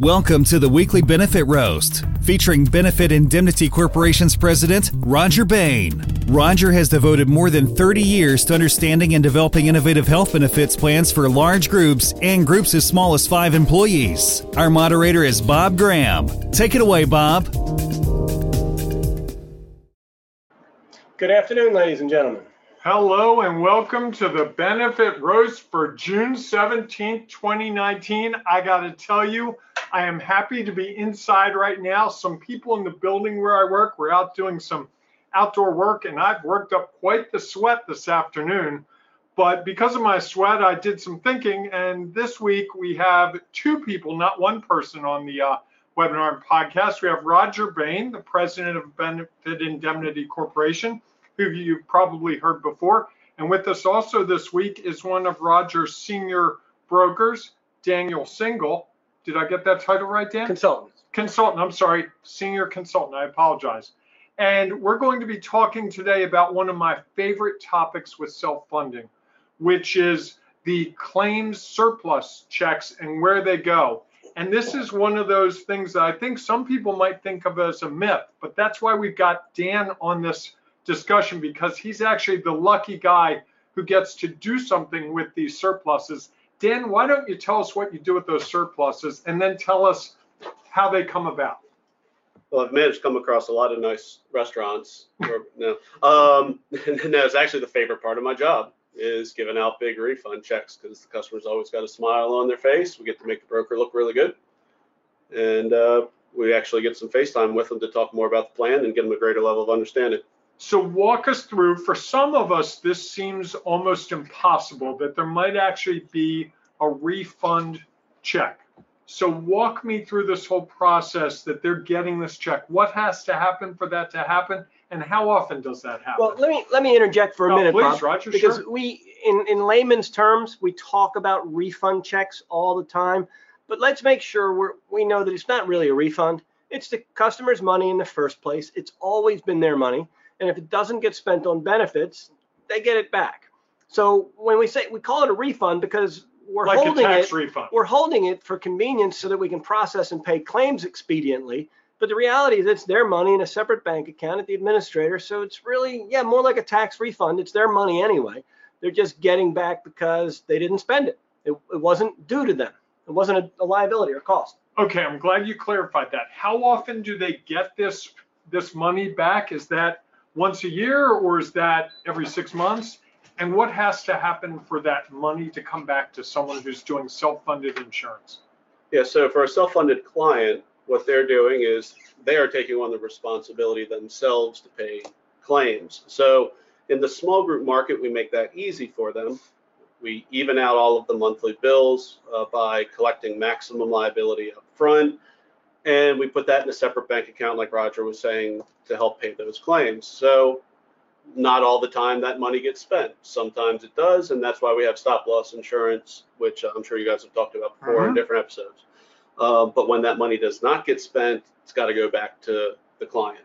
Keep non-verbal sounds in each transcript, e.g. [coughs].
Welcome to the weekly Benefit Roast, featuring Benefit Indemnity Corporation's president, Rodger Bayne. Rodger has devoted more than 30 years to understanding and developing innovative health benefits plans for large groups and groups as small as five employees. Our moderator is Bob Graham. Take it away, Bob. Good afternoon, ladies and gentlemen. Hello and welcome to the Benefit Roast for June 17th, 2019. I got to tell you, I am happy to be inside right now. Some people in the building where I work, we're out doing some outdoor work, and I've worked up quite the sweat this afternoon. But because of my sweat, I did some thinking, and this week we have two people, not one person, on the uh, webinar and podcast. We have Rodger Bayne, the president of Benefit Indemnity Corporation who you've probably heard before. And with us also this week is one of Rodger's senior brokers, Daniel Single. Did I get that title right, Dan? Consultant. Consultant, I'm sorry, senior consultant. I apologize. And we're going to be talking today about one of my favorite topics with self funding, which is the claims surplus checks and where they go. And this is one of those things that I think some people might think of as a myth, but that's why we've got Dan on this discussion because he's actually the lucky guy who gets to do something with these surpluses. Dan, why don't you tell us what you do with those surpluses and then tell us how they come about? Well, I've managed to come across a lot of nice restaurants. Or, no, um, [laughs] and that's actually the favorite part of my job is giving out big refund checks because the customer's always got a smile on their face. We get to make the broker look really good, and uh, we actually get some FaceTime with them to talk more about the plan and give them a greater level of understanding. So walk us through, for some of us, this seems almost impossible that there might actually be a refund check. So walk me through this whole process that they're getting this check. What has to happen for that to happen? And how often does that happen? Well, let me let me interject for a No, minute, please, Bob, Rodger, because sure. we, in in layman's terms, we talk about refund checks all the time. But let's make sure we're we know that it's not really a refund. It's the customer's money in the first place. It's always been their money, and if it doesn't get spent on benefits, they get it back. So when we say we call it a refund because we're like a holding tax it, refund. we're holding it for convenience so that we can process and pay claims expediently. But the reality is it's their money in a separate bank account at the administrator. So it's really, yeah, more like a tax refund. It's their money anyway. They're just getting back because they didn't spend it. It, it wasn't due to them. It wasn't a, a liability or cost. Okay, I'm glad you clarified that. How often do they get this this money back? Is that once a year or is that every six months? And what has to happen for that money to come back to someone who's doing self-funded insurance? Yeah, so for a self-funded client, what they're doing is they are taking on the responsibility themselves to pay claims. So in the small group market, we make that easy for them. We even out all of the monthly bills uh, by collecting maximum liability up front. And we put that in a separate bank account, like Rodger was saying, to help pay those claims. So not all the time that money gets spent. Sometimes it does, and that's why we have stop loss insurance, which I'm sure you guys have talked about before in Mhm. different episodes. Um, but when that money does not get spent, it's got to go back to the client.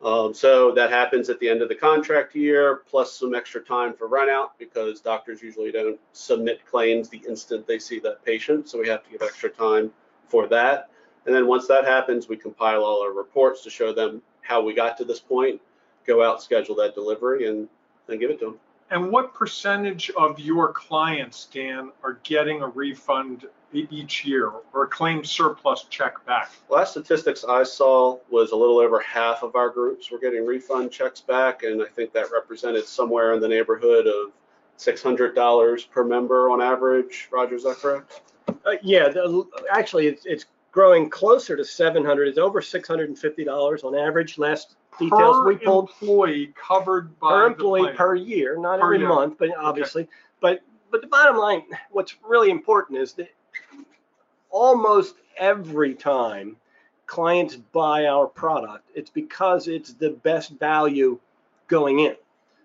Um, so that happens at the end of the contract year, plus some extra time for runout because doctors usually don't submit claims the instant they see that patient. So we have to give extra time for that. And then once that happens, we compile all our reports to show them how we got to this point, go out, schedule that delivery, and then give it to them. And what percentage of your clients, Dan, are getting a refund each year or a claim surplus check back? Last statistics I saw was a little over half of our groups were getting refund checks back, and I think that represented somewhere in the neighborhood of $600 per member on average. Rodger, is that correct? Uh, yeah, the, actually, it's, it's growing closer to 700. It's over $650 on average. Last details per we pulled employee covered by per employee per year, not Per every year. month, but obviously. But but the bottom line, what's really important is that almost every time clients buy our product, it's because it's the best value going in.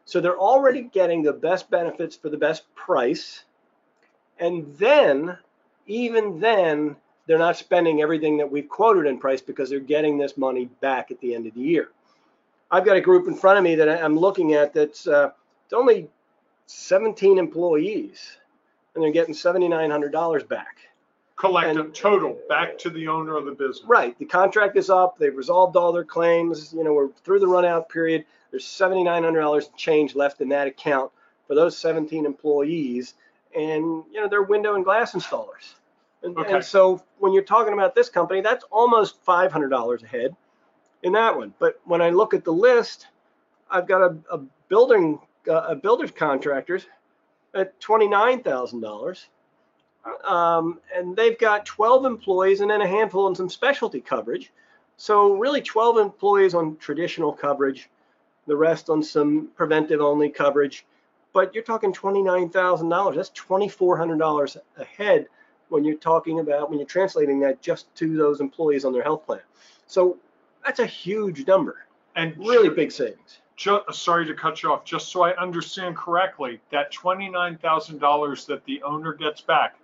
So they're already getting the best benefits for the best price. And then, even then, they're not spending everything that we've quoted in price because they're getting this money back at the end of the year. I've got a group in front of me that I'm looking at that's uh, it's only 17 employees, and they're getting $7,900 back. Collect a And- total back to the owner of the business. Right. The contract is up. They've resolved all their claims. You know, we're through the run out period. There's $7,900 change left in that account for those 17 employees. And, you know, they're window and glass installers. And, Okay. and so when you're talking about this company, that's almost $500 a head in that one. But when I look at the list, I've got a, a building, uh, a builder's contractors at $29,000 um, and they've got 12 employees and then a handful on some specialty coverage. So really 12 employees on traditional coverage, the rest on some preventive only coverage. But you're talking $29,000. That's $2,400 a head when you're talking about, when you're translating that just to those employees on their health plan. So that's a huge number, And really big savings. ju- uh, sorry to cut you off, just so I understand correctly, that twenty-nine thousand dollars that the owner gets back,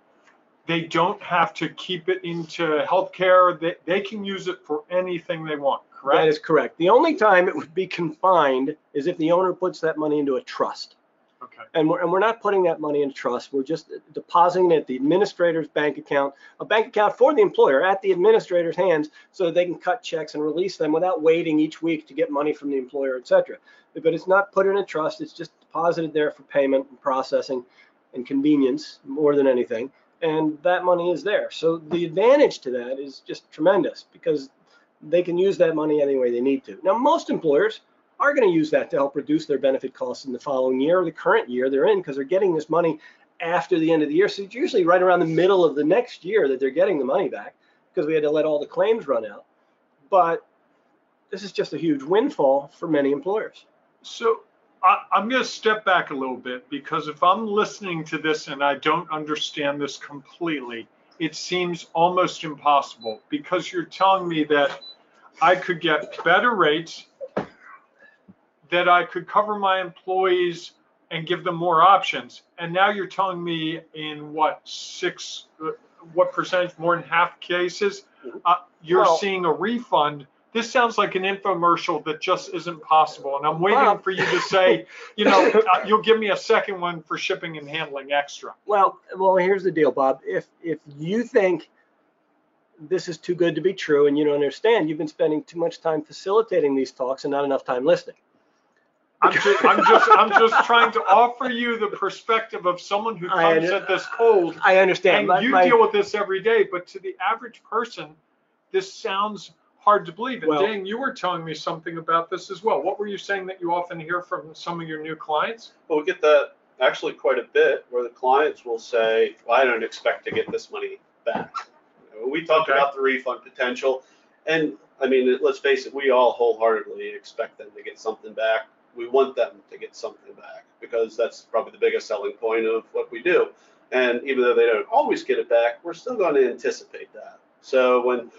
they don't have to keep it into healthcare. They, they can use it for anything they want, That correct? is correct. The only time it would be confined is if the owner puts that money into a trust. Okay. And we're, and we're not putting that money in trust. We're just depositing it at the administrator's bank account, a bank account for the employer at the administrator's hands so that they can cut checks and release them without waiting each week to get money from the employer, et cetera. But it's not put in a trust. It's just deposited there for payment and processing and convenience more than anything. And that money is there. So the advantage to that is just tremendous because they can use that money any way they need to. Now, most employers are going to use that to help reduce their benefit costs in the following year or the current year they're in because they're getting this money after the end of the year. So it's usually right around the middle of the next year that they're getting the money back because we had to let all the claims run out. But this is just a huge windfall for many employers. So I, I'm going to step back a little bit because if I'm listening to this and I don't understand this completely, it seems almost impossible because you're telling me that I could get better rates, that I could cover my employees and give them more options. And now you're telling me in what six, uh, what percentage, more than half cases, uh, you're Well- seeing a refund. This sounds like an infomercial that just isn't possible. And I'm waiting Well- for you to say, [laughs] you know, uh, you'll give me a second one for shipping and handling extra. Well, well, here's the deal, Bob. If if you think this is too good to be true and you don't understand, you've been spending too much time facilitating these talks and not enough time listening. I'm just, I'm just, I'm just trying to offer you the perspective of someone who I comes under- at this cold I understand. and My- you my- deal with this every day, but to the average person, this sounds hard to believe. And Well- Dane, you were telling me something about this as well. What were you saying that you often hear from some of your new clients? Well, we get that actually quite a bit where the clients will say, well, I don't expect to get this money back. We talked Okay. about the refund potential. And I mean, let's face it, we all wholeheartedly expect them to get something back. We want them to get something back because that's probably the biggest selling point of what we do. And even though they don't always get it back, we're still going to anticipate that. So when,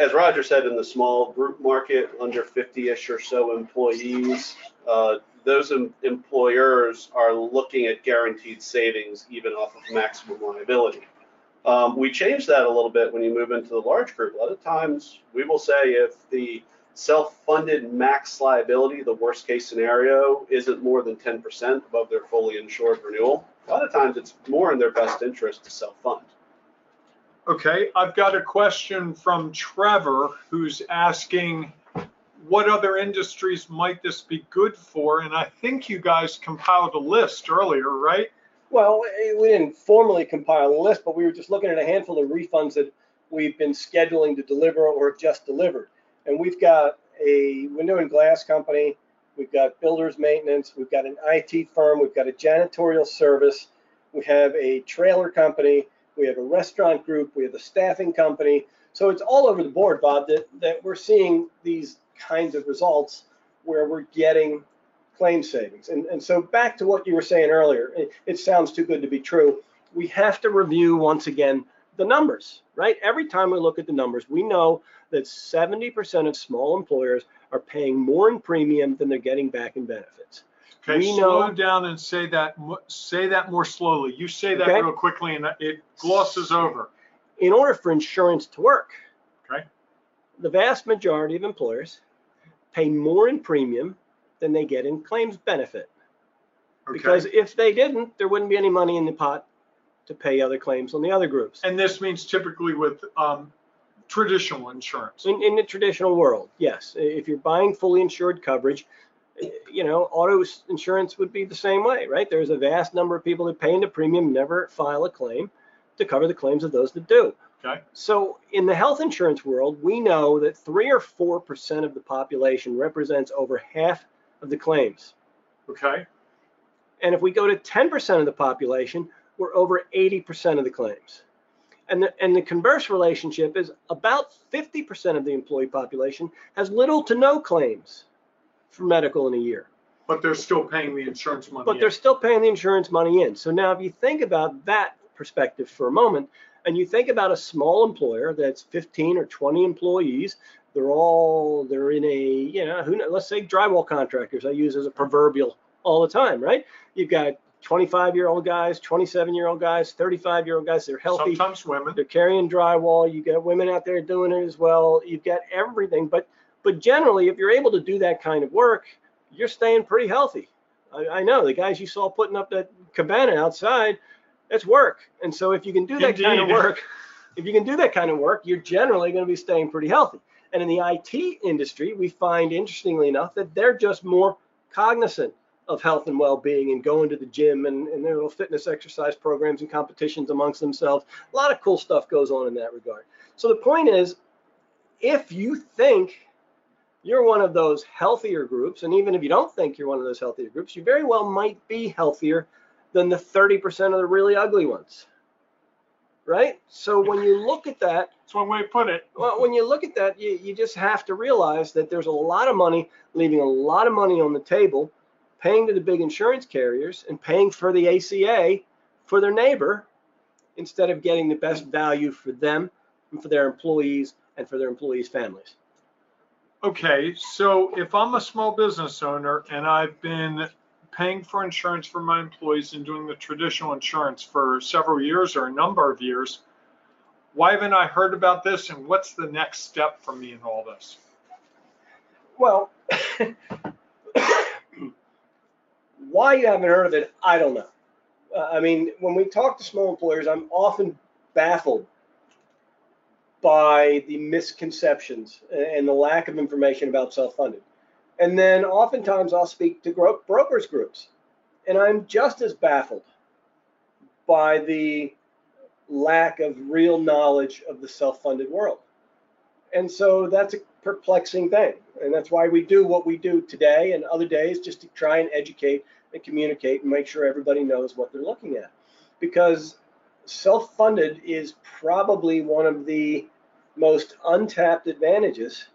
as Rodger said, in the small group market, under 50-ish or so employees, uh, those em- employers are looking at guaranteed savings even off of maximum liability. Um, we change that a little bit when you move into the large group. A lot of times we will say if the self-funded max liability, the worst case scenario, isn't more than 10% above their fully insured renewal, a lot of times it's more in their best interest to self-fund. Okay, I've got a question from Trevor who's asking what other industries might this be good for? And I think you guys compiled a list earlier, right? Well, we didn't formally compile a list, but we were just looking at a handful of refunds that we've been scheduling to deliver or have just delivered. And we've got a window and glass company, we've got builders maintenance, we've got an IT firm, we've got a janitorial service, we have a trailer company, we have a restaurant group, we have a staffing company. So it's all over the board, Bob, that, that we're seeing these kinds of results where we're getting claim savings. And, and so back to what you were saying earlier, it, it sounds too good to be true. We have to review once again the numbers, right? Every time we look at the numbers, we know that 70% of small employers are paying more in premium than they're getting back in benefits. Okay, We slow know- down and say that say that more slowly. You say that Okay. real quickly and it glosses over. In order for insurance to work, Okay. the vast majority of employers pay more in premium than they get in claims benefit. Okay. Because if they didn't, there wouldn't be any money in the pot to pay other claims on the other groups. And this means typically with um, traditional insurance. In, in the traditional world, yes. If you're buying fully insured coverage, you know, auto insurance would be the same way, right? There's a vast number of people that pay into premium, never file a claim to cover the claims of those that do. Okay. So in the health insurance world, we know that three or four percent of the population represents over half of the claims. Okay. And if we go to 10% of the population, we're over 80% of the claims. And the, and the converse relationship is about 50% of the employee population has little to no claims for medical in a year. But they're still paying the insurance money. But in. they're still paying the insurance money in. So now if you think about that perspective for a moment, and you think about a small employer that's 15 or 20 employees, they're all they're in a you know who let's say drywall contractors I use as a proverbial all the time, right? You've got 25 year old guys, 27 year old guys, 35 year old guys. They're healthy. Sometimes women. They're carrying drywall. You got women out there doing it as well. You've got everything. But but generally, if you're able to do that kind of work, you're staying pretty healthy. I, I know the guys you saw putting up that cabana outside. That's work. And so if you can do that kind of work, if you can do that kind of work, you're generally going to be staying pretty healthy. And in the IT industry, we find interestingly enough that they're just more cognizant of health and well-being and going to the gym and, and their little fitness exercise programs and competitions amongst themselves. A lot of cool stuff goes on in that regard. So the point is, if you think you're one of those healthier groups, and even if you don't think you're one of those healthier groups, you very well might be healthier than the 30% of the really ugly ones. Right? So when you look at that, That's one way to put it. well, when you look at that, you, you just have to realize that there's a lot of money leaving a lot of money on the table, paying to the big insurance carriers and paying for the ACA for their neighbor instead of getting the best value for them and for their employees and for their employees' families. Okay, so if I'm a small business owner and I've been paying for insurance for my employees and doing the traditional insurance for several years or a number of years, why haven't I heard about this and what's the next step for me in all this? Well, [laughs] why you haven't heard of it, I don't know. Uh, I mean, when we talk to small employers, I'm often baffled by the misconceptions and the lack of information about self-funded. And then oftentimes I'll speak to gro- brokers groups, and I'm just as baffled by the lack of real knowledge of the self-funded world. And so that's a perplexing thing. And that's why we do what we do today and other days just to try and educate and communicate and make sure everybody knows what they're looking at. Because self funded is probably one of the most untapped advantages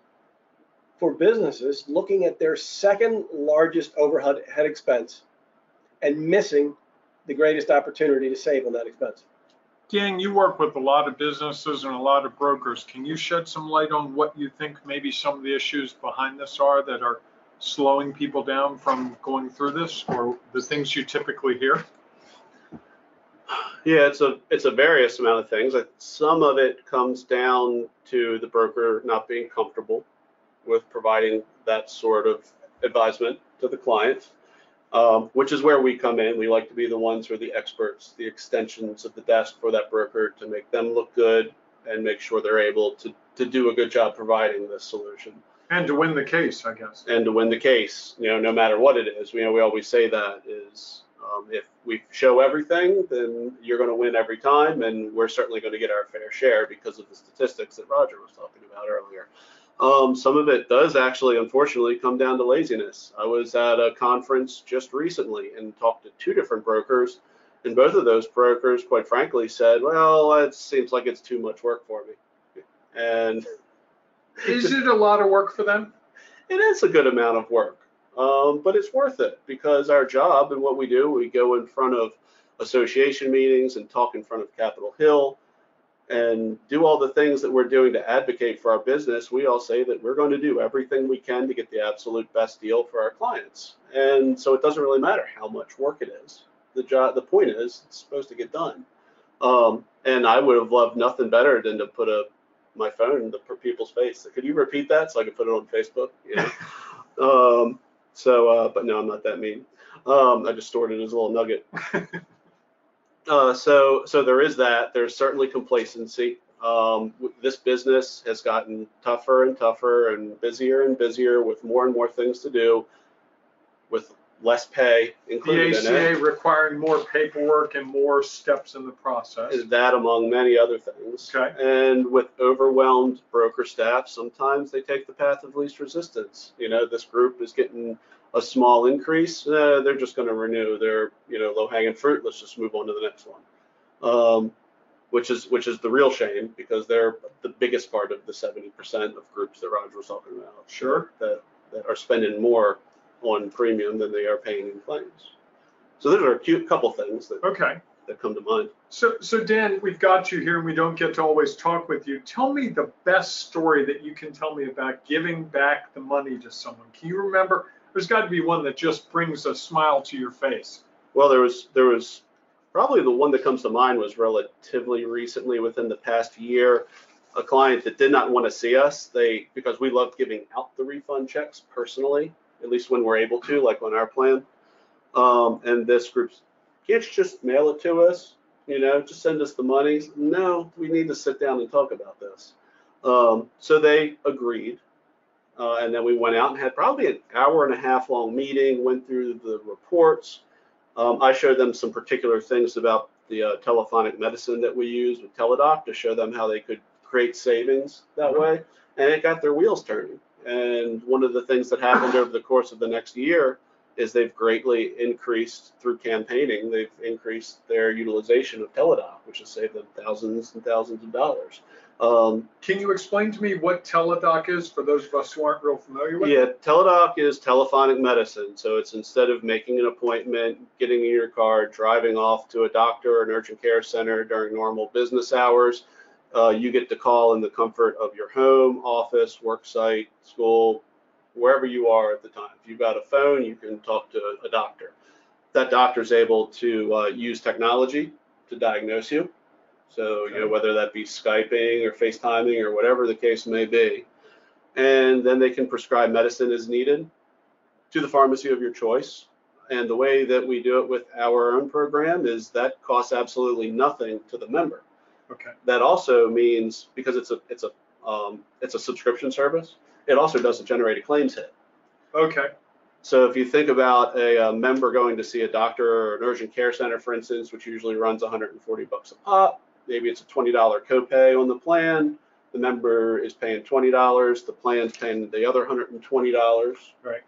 for businesses looking at their second largest overhead head expense and missing the greatest opportunity to save on that expense. Dan, you work with a lot of businesses and a lot of brokers. Can you shed some light on what you think maybe some of the issues behind this are that are slowing people down from going through this or the things you typically hear? Yeah, it's a it's a various amount of things. Some of it comes down to the broker not being comfortable with providing that sort of advisement to the client, um, which is where we come in. We like to be the ones who are the experts, the extensions of the desk for that broker to make them look good and make sure they're able to to do a good job providing this solution And to win the case, I guess. and to win the case. You know, no matter what it is. You know, we always say that is um, if we show everything, then you're going to win every time, and we're certainly going to get our fair share because of the statistics that Rodger was talking about earlier. Um, some of it does actually, unfortunately, come down to laziness. I was at a conference just recently and talked to two different brokers, and both of those brokers, quite frankly, said, "Well, it seems like it's too much work for me," and [laughs] Is it a lot of work for them? it is a good amount of work, um, but it's worth it because our job and what we do, we go in front of association meetings and talk in front of Capitol Hill and do all the things that we're doing to advocate for our business. We all say that we're going to do everything we can to get the absolute best deal for our clients. And so it doesn't really matter how much work it is. The job, the point is, it's supposed to get done. Um, and I would have loved nothing better than to put a my phone in the people's face. Could you repeat that so I could put it on Facebook? Yeah. [laughs] um, so, uh, but no, I'm not that mean. Um, I just stored it as a little nugget. [laughs] Uh, so, so there is that. There's certainly complacency. Um, this business has gotten tougher and tougher and busier and busier with more and more things to do, with less pay The included in ACA it. requiring more paperwork and more steps in the process. Is that among many other things? Okay. And with overwhelmed broker staff, sometimes they take the path of least resistance. You know, this group is getting a small increase. Uh, they're just going to renew their, you know, low hanging fruit. Let's just move on to the next one. Um, which is which is the real shame because they're the biggest part of the 70% of groups that Rodger was talking about. Sure. That that are spending more on premium than they are paying in claims. So those are a cute couple things that, Okay. that come to mind. So, so Dan, we've got you here and we don't get to always talk with you. Tell me the best story that you can tell me about giving back the money to someone. Can you remember? There's got to be one that just brings a smile to your face. Well, there was there was probably the one that comes to mind was relatively recently within the past year. A client that did not want to see us, they because we loved giving out the refund checks personally, at least when we're able to, like on our plan. Um, and this group's can't you just mail it to us, you know, just send us the money. No, we need to sit down and talk about this. Um, so they agreed. Uh, and then we went out and had probably an hour and a half long meeting, went through the reports. Um, I showed them some particular things about the uh, telephonic medicine that we use with Teladoc to show them how they could create savings that Mhm. way. And it got their wheels turning. And one of the things that happened over the course of the next year is they've greatly increased through campaigning, they've increased their utilization of Teladoc, which has saved them thousands and thousands of dollars. Um, Can you explain to me what Teladoc is for those of us who aren't real familiar with it? Yeah, Teladoc is telephonic medicine. So it's instead of making an appointment, getting in your car, driving off to a doctor or an urgent care center during normal business hours, uh, you get to call in the comfort of your home, office, work site, school, wherever you are at the time. If you've got a phone, you can talk to a doctor. That doctor's able to uh, use technology to diagnose you. So, you know, whether that be Skyping or FaceTiming or whatever the case may be and then they can prescribe medicine as needed to the pharmacy of your choice. And the way that we do it with our own program is that costs absolutely nothing to the member. Okay. That also means because it's a it's a um, it's a subscription service, it also doesn't generate a claims hit. Okay. So if you think about a, uh member going to see a doctor or an urgent care center, for instance, which usually runs 140 bucks a pop, maybe it's a $20 copay on the plan. The member is paying $20. The plan's paying the other $120. Right.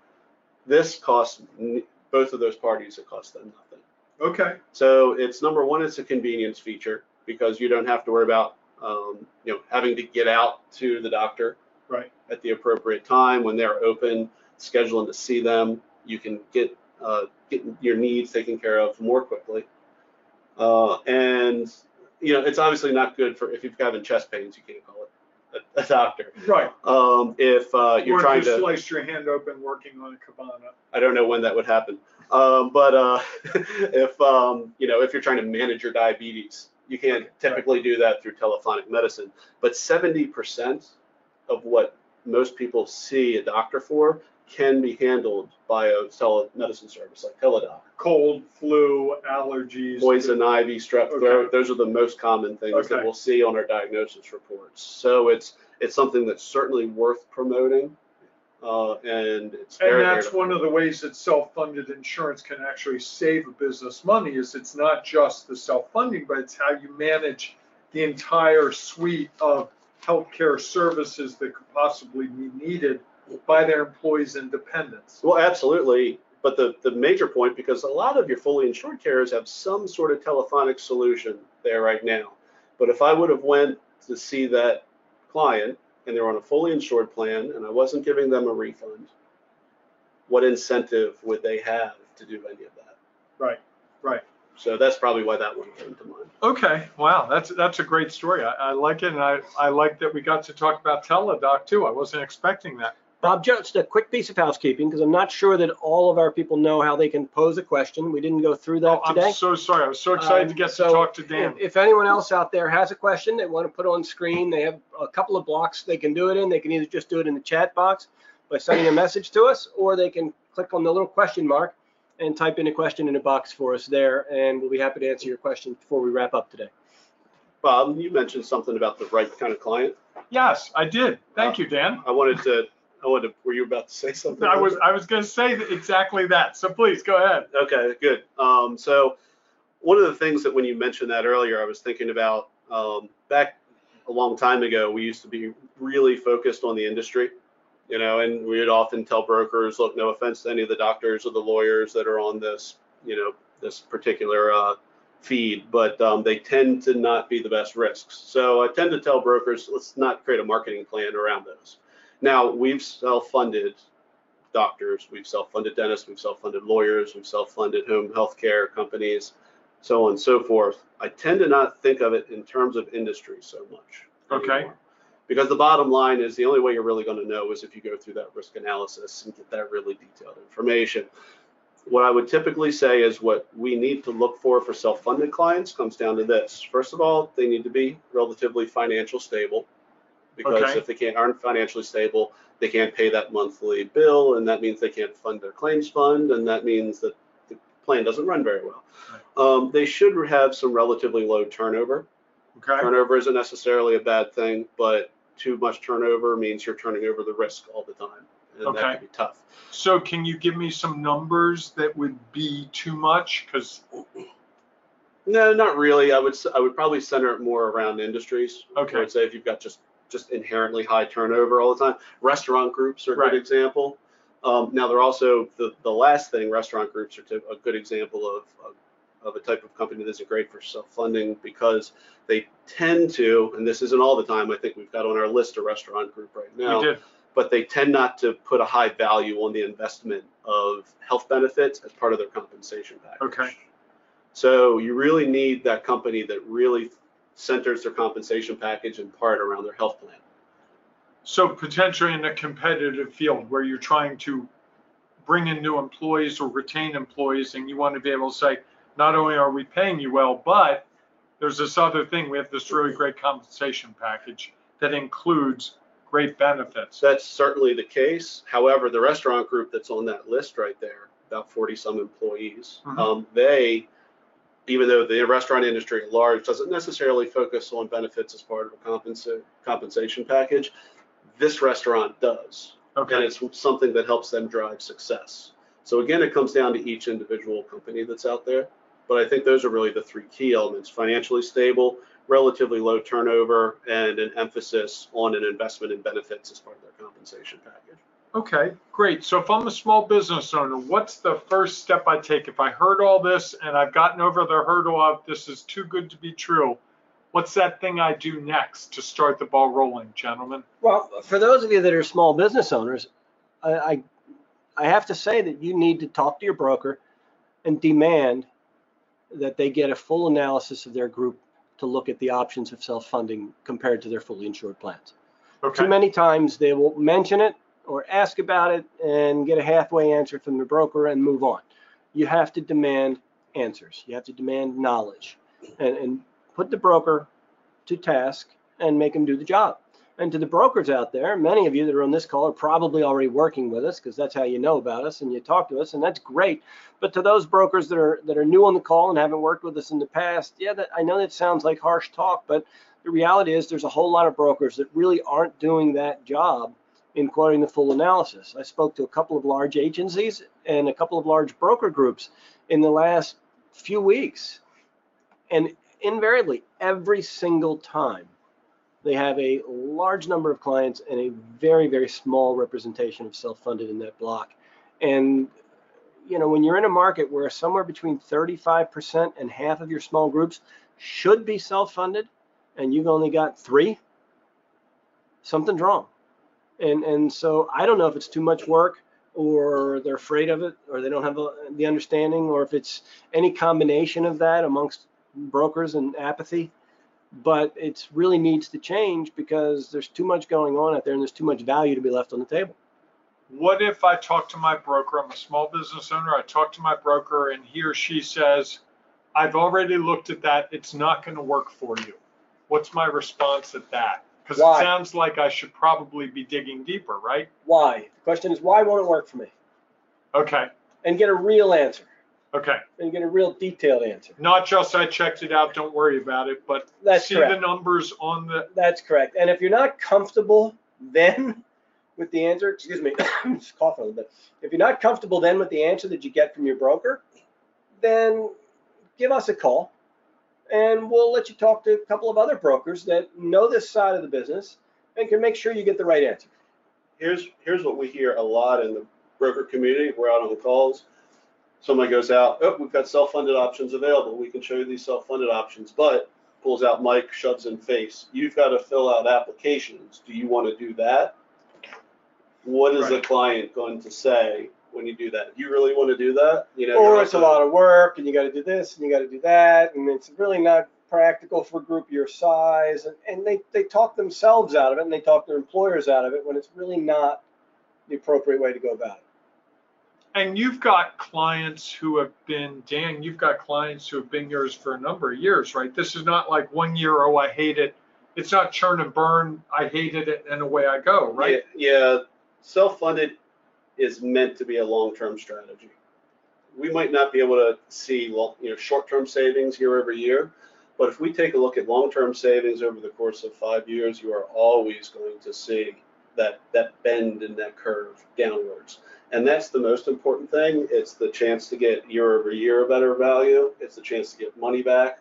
This costs n- both of those parties. It costs them nothing. Okay. So it's number one, it's a convenience feature because you don't have to worry about um, you know having to get out to the doctor Right. at the appropriate time when they're open, scheduling to see them. You can get uh, get your needs taken care of more quickly. Uh, and you know it's obviously not good for if you're having chest pains, you can't call it a, a doctor. Right. Um, if uh, you're or trying you to sliced your hand open working on a cabana. I don't know when that would happen. Um, but uh, [laughs] if um, you know, if you're trying to manage your diabetes, you can't typically do that through telephonic medicine. But 70% of what most people see a doctor for can be handled by a telemedicine service like Teladoc. Cold, flu, allergies. Poison ivy, strep Okay. throat, those are the most common things Okay. that we'll see on our diagnosis reports. So it's it's something that's certainly worth promoting. Uh, and it's And that's one of the ways that self-funded insurance can actually save a business money is it's not just the self-funding, but it's how you manage the entire suite of healthcare services that could possibly be needed by their employees and dependents. Well, absolutely. But the, the major point, because a lot of your fully insured carriers have some sort of telephonic solution there right now. But if I would have went to see that client and they're on a fully insured plan and I wasn't giving them a refund, what incentive would they have to do any of that? Right, right. So that's probably why that one came to mind. Okay, wow, that's that's a great story. I, I like it, and I, I like that we got to talk about Teladoc too. I wasn't expecting that. Bob, just a quick piece of housekeeping, because I'm not sure that all of our people know how they can pose a question. We didn't go through that Oh, today. I'm so sorry. I was so excited to Um, get so to talk to Dan. If, if anyone else out there has a question they want to put on screen, they have a couple of blocks they can do it in. They can either just do it in the chat box by sending a message to us, or they can click on the little question mark and type in a question in a box for us there, and we'll be happy to answer your questions before we wrap up today. Bob, you mentioned something about the right kind of client. Yes, I did. Thank you, Dan. I wanted to, I wanted, were you about to say something? I was I was going to say exactly that. So please go ahead. Okay, good. Um, so one of the things that when you mentioned that earlier, I was thinking about um, back a long time ago, we used to be really focused on the industry, you know, and we would often tell brokers, look, no offense to any of the doctors or the lawyers that are on this, you know, this particular uh, feed, but um, they tend to not be the best risks. So I tend to tell brokers, let's not create a marketing plan around those. Now we've self-funded doctors, we've self-funded dentists, we've self-funded lawyers, we've self-funded home healthcare companies, so on and so forth. I tend to not think of it in terms of industry so much. Okay. anymore. Because the bottom line is the only way you're really going to know is if you go through that risk analysis and get that really detailed information. What I would typically say is what we need to look for for self-funded clients comes down to this. First of all, they need to be relatively financial stable because Okay. if they can't aren't financially stable, they can't pay that monthly bill, and that means they can't fund their claims fund, and that means that the plan doesn't run very well. Um, they should have some relatively low turnover. Okay. Turnover isn't necessarily a bad thing, but too much turnover means you're turning over the risk all the time, and Okay. that can be tough. So can you give me some numbers that would be too much? Because No, not really. I would I would probably center it more around industries. Okay. I would say if you've got just just inherently high turnover all the time, restaurant groups are a Right. good example. Um, now they're also the the last thing. Restaurant groups are to, a good example of, of of a type of company that isn't great for self-funding because they tend to, and this isn't all the time. I think we've got on our list a restaurant group right now. we did. but they tend not to put a high value on the investment of health benefits as part of their compensation package. Okay. So you really need that company that really centers their compensation package in part around their health plan. So potentially in a competitive field where you're trying to bring in new employees or retain employees, and you want to be able to say, not only are we paying you well, but there's this other thing. We have this really great compensation package that includes great benefits. That's certainly the case. However, the restaurant group that's on that list right there, about 40 some employees, Mhm. um, they, even though the restaurant industry at large doesn't necessarily focus on benefits as part of a compensa- compensation package, this restaurant does. and it's something that helps them drive success. So again, it comes down to each individual company that's out there. But I think those are really the three key elements: financially stable, relatively low turnover, and an emphasis on an investment in benefits as part of their compensation package. Okay, great. So if I'm a small business owner, what's the first step I take? If I heard all this and I've gotten over the hurdle of this is too good to be true, what's that thing I do next to start the ball rolling, gentlemen? Well, for those of you that are small business owners, I, I, I have to say that you need to talk to your broker and demand that they get a full analysis of their group to look at the options of self-funding compared to their fully insured plans. Okay. Too many times they will mention it or ask about it and get a halfway answer from the broker and move on. You have to demand answers. You have to demand knowledge and, and put the broker to task and make them do the job. And to the brokers out there, many of you that are on this call are probably already working with us because that's how you know about us and you talk to us, and that's great. But to those brokers that are that are new on the call and haven't worked with us in the past, yeah, that, I know that sounds like harsh talk, but the reality is there's a whole lot of brokers that really aren't doing that job in quoting the full analysis. I spoke to a couple of large agencies and a couple of large broker groups in the last few weeks, and invariably every single time they have a large number of clients and a very very small representation of self-funded in that block. And you know when you're in a market where somewhere between 35% and half of your small groups should be self-funded and you've only got three something's wrong and and so i don't know if it's too much work or they're afraid of it or they don't have the understanding or if it's any combination of that amongst brokers and apathy but it really needs to change because there's too much going on out there and there's too much value to be left on the table. What if I talk to my broker? I'm a small business owner. I talk to my broker and he or she says, I've already looked at that. It's not going to work for you. What's my response at that? Because Why? it sounds like I should probably be digging deeper, right? Why? The question is, why won't it work for me? Okay. and get a real answer Okay, and get a real detailed answer. not just I checked it out, don't worry about it, but That's see correct. the numbers on the, That's correct. And if you're not comfortable then [laughs] with the answer, excuse me, I'm [coughs] just coughing a little bit. If you're not comfortable then with the answer that you get from your broker, then give us a call and we'll let you talk to a couple of other brokers that know this side of the business and can make sure you get the right answer. here's here's what we hear a lot in the broker community. We're out on the calls. Somebody goes out, oh, we've got self-funded options available. We can show you these self-funded options, but pulls out mic, shoves in face. You've got to fill out applications. Do you want to do that? What is the client going to say when you do that? You really want to do that? You know, Or it's a lot of work and you got to do this and you got to do that and it's really not practical for a group your size and, and they, they talk themselves out of it and they talk their employers out of it when it's really not the appropriate way to go about it. and you've got clients who have been, Dan, you've got clients who have been yours for a number of years, right? This is not like one year, oh, I hate it. It's not churn and burn, I hated it, and away I go, right? Yeah, yeah, self-funded is meant to be a long-term strategy. We might not be able to see, you know, short-term savings year over year, but if we take a look at long-term savings over the course of five years, you are always going to see that that bend in that curve downwards. And that's the most important thing. It's the chance to get year over year a better value. It's the chance to get money back,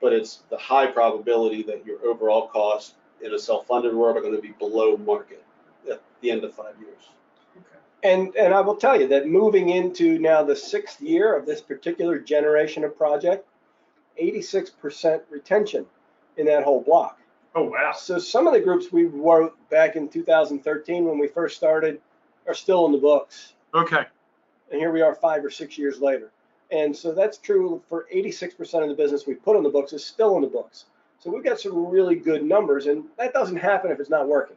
but it's the high probability that your overall costs in a self-funded world are going to be below market at the end of five years. And, and I will tell you that moving into now the sixth year of this particular generation of project, 86% retention in that whole block. Oh, wow. So some of the groups we wrote back in 2013 when we first started are still in the books. Okay, And here we are five or six years later. And so that's true for 86% of the business we put on the books is still in the books. So we've got some really good numbers, and that doesn't happen if it's not working.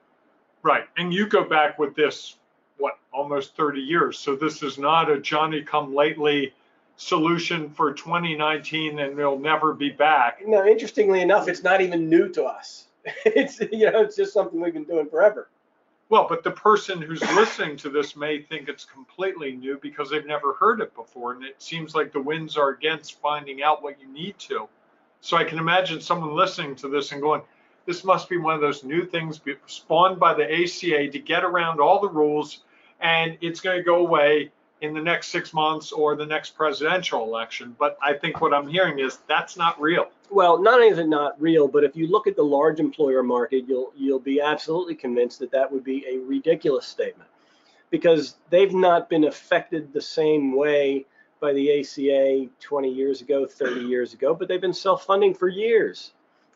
right. And you go back with this, what, almost 30 years. So this is not a Johnny come lately solution for 2019 and they'll never be back. No, interestingly enough, it's not even new to us. [laughs] It's you know, it's just something we've been doing forever. Well, but the person who's listening to this may think it's completely new because they've never heard it before. And it seems like the winds are against finding out what you need to. So I can imagine someone listening to this and going, this must be one of those new things spawned by the ACA to get around all the rules, and it's going to go away in the next six months or the next presidential election. But I think what I'm hearing is that's not real. Well, not only is it not real, but if you look at the large employer market, you'll you'll be absolutely convinced that that would be a ridiculous statement, because they've not been affected the same way by the ACA 20 years ago, 30 years ago, but they've been self-funding for years.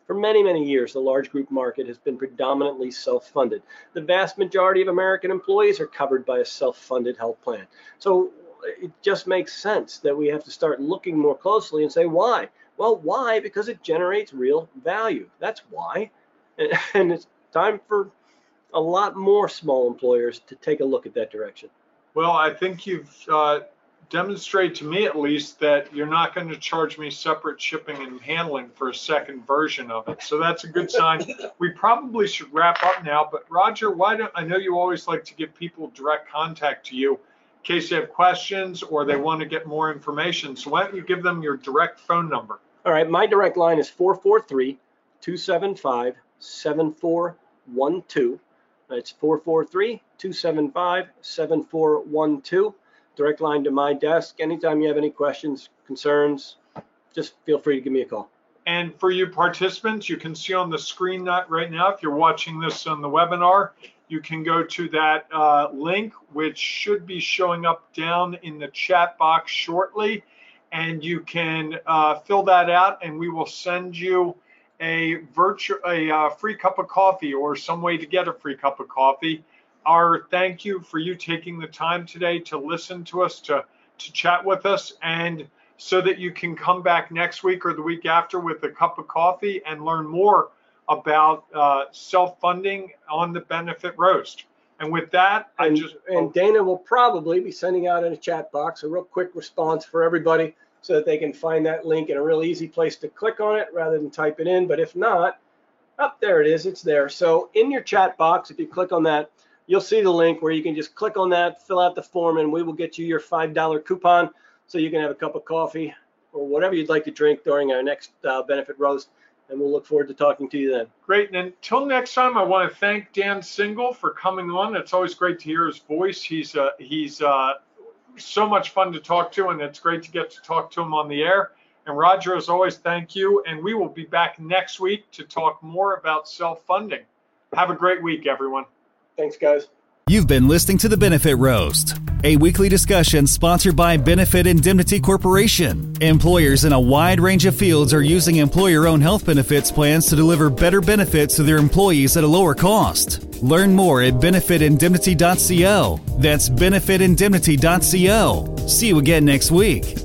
For many, many years, the large group market has been predominantly self-funded. The vast majority of American employees are covered by a self-funded health plan. So it just makes sense that we have to start looking more closely and say why. Well, why? Because it generates real value. That's why. And, [laughs] and it's time for a lot more small employers to take a look at that direction. Well, I think you've uh, demonstrated to me at least that you're not going to charge me separate shipping and handling for a second version of it. So that's a good sign. [laughs] We probably should wrap up now, but Rodger, why don't I know you always like to give people direct contact to you in case they have questions or they want to get more information. So why don't you give them your direct phone number? All right, my direct line is 443 275 7412. That's 443 275 7412. Direct line to my desk. Anytime you have any questions, concerns, just feel free to give me a call. And for you participants, you can see on the screen that right now, if you're watching this on the webinar, you can go to that uh, link, which should be showing up down in the chat box shortly. And you can uh, fill that out and we will send you a virtual, a uh, free cup of coffee or some way to get a free cup of coffee. Our thank you for you taking the time today to listen to us, to, to chat with us, and so that you can come back next week or the week after with a cup of coffee and learn more about uh, self-funding on the benefit roast. And with that, I just and Dana will probably be sending out in a chat box a real quick response for everybody so that they can find that link in a real easy place to click on it rather than type it in. But if not, up there it is, it's there. So in your chat box, if you click on that, you'll see the link where you can just click on that, fill out the form, and we will get you your $5 coupon so you can have a cup of coffee or whatever you'd like to drink during our next uh, benefit roast. And we'll look forward to talking to you then. Great. And until next time, I want to thank Dan Single for coming on. It's always great to hear his voice. He's uh, he's uh, so much fun to talk to, and it's great to get to talk to him on the air. And Rodger, as always, thank you. And we will be back next week to talk more about self funding. Have a great week, everyone. Thanks, guys. You've been listening to the Benefit Roast, a weekly discussion sponsored by Benefit Indemnity Corporation. Employers in a wide range of fields are using employer owned health benefits plans to deliver better benefits to their employees at a lower cost. Learn more at benefitindemnity.co. That's benefitindemnity.co. See you again next week.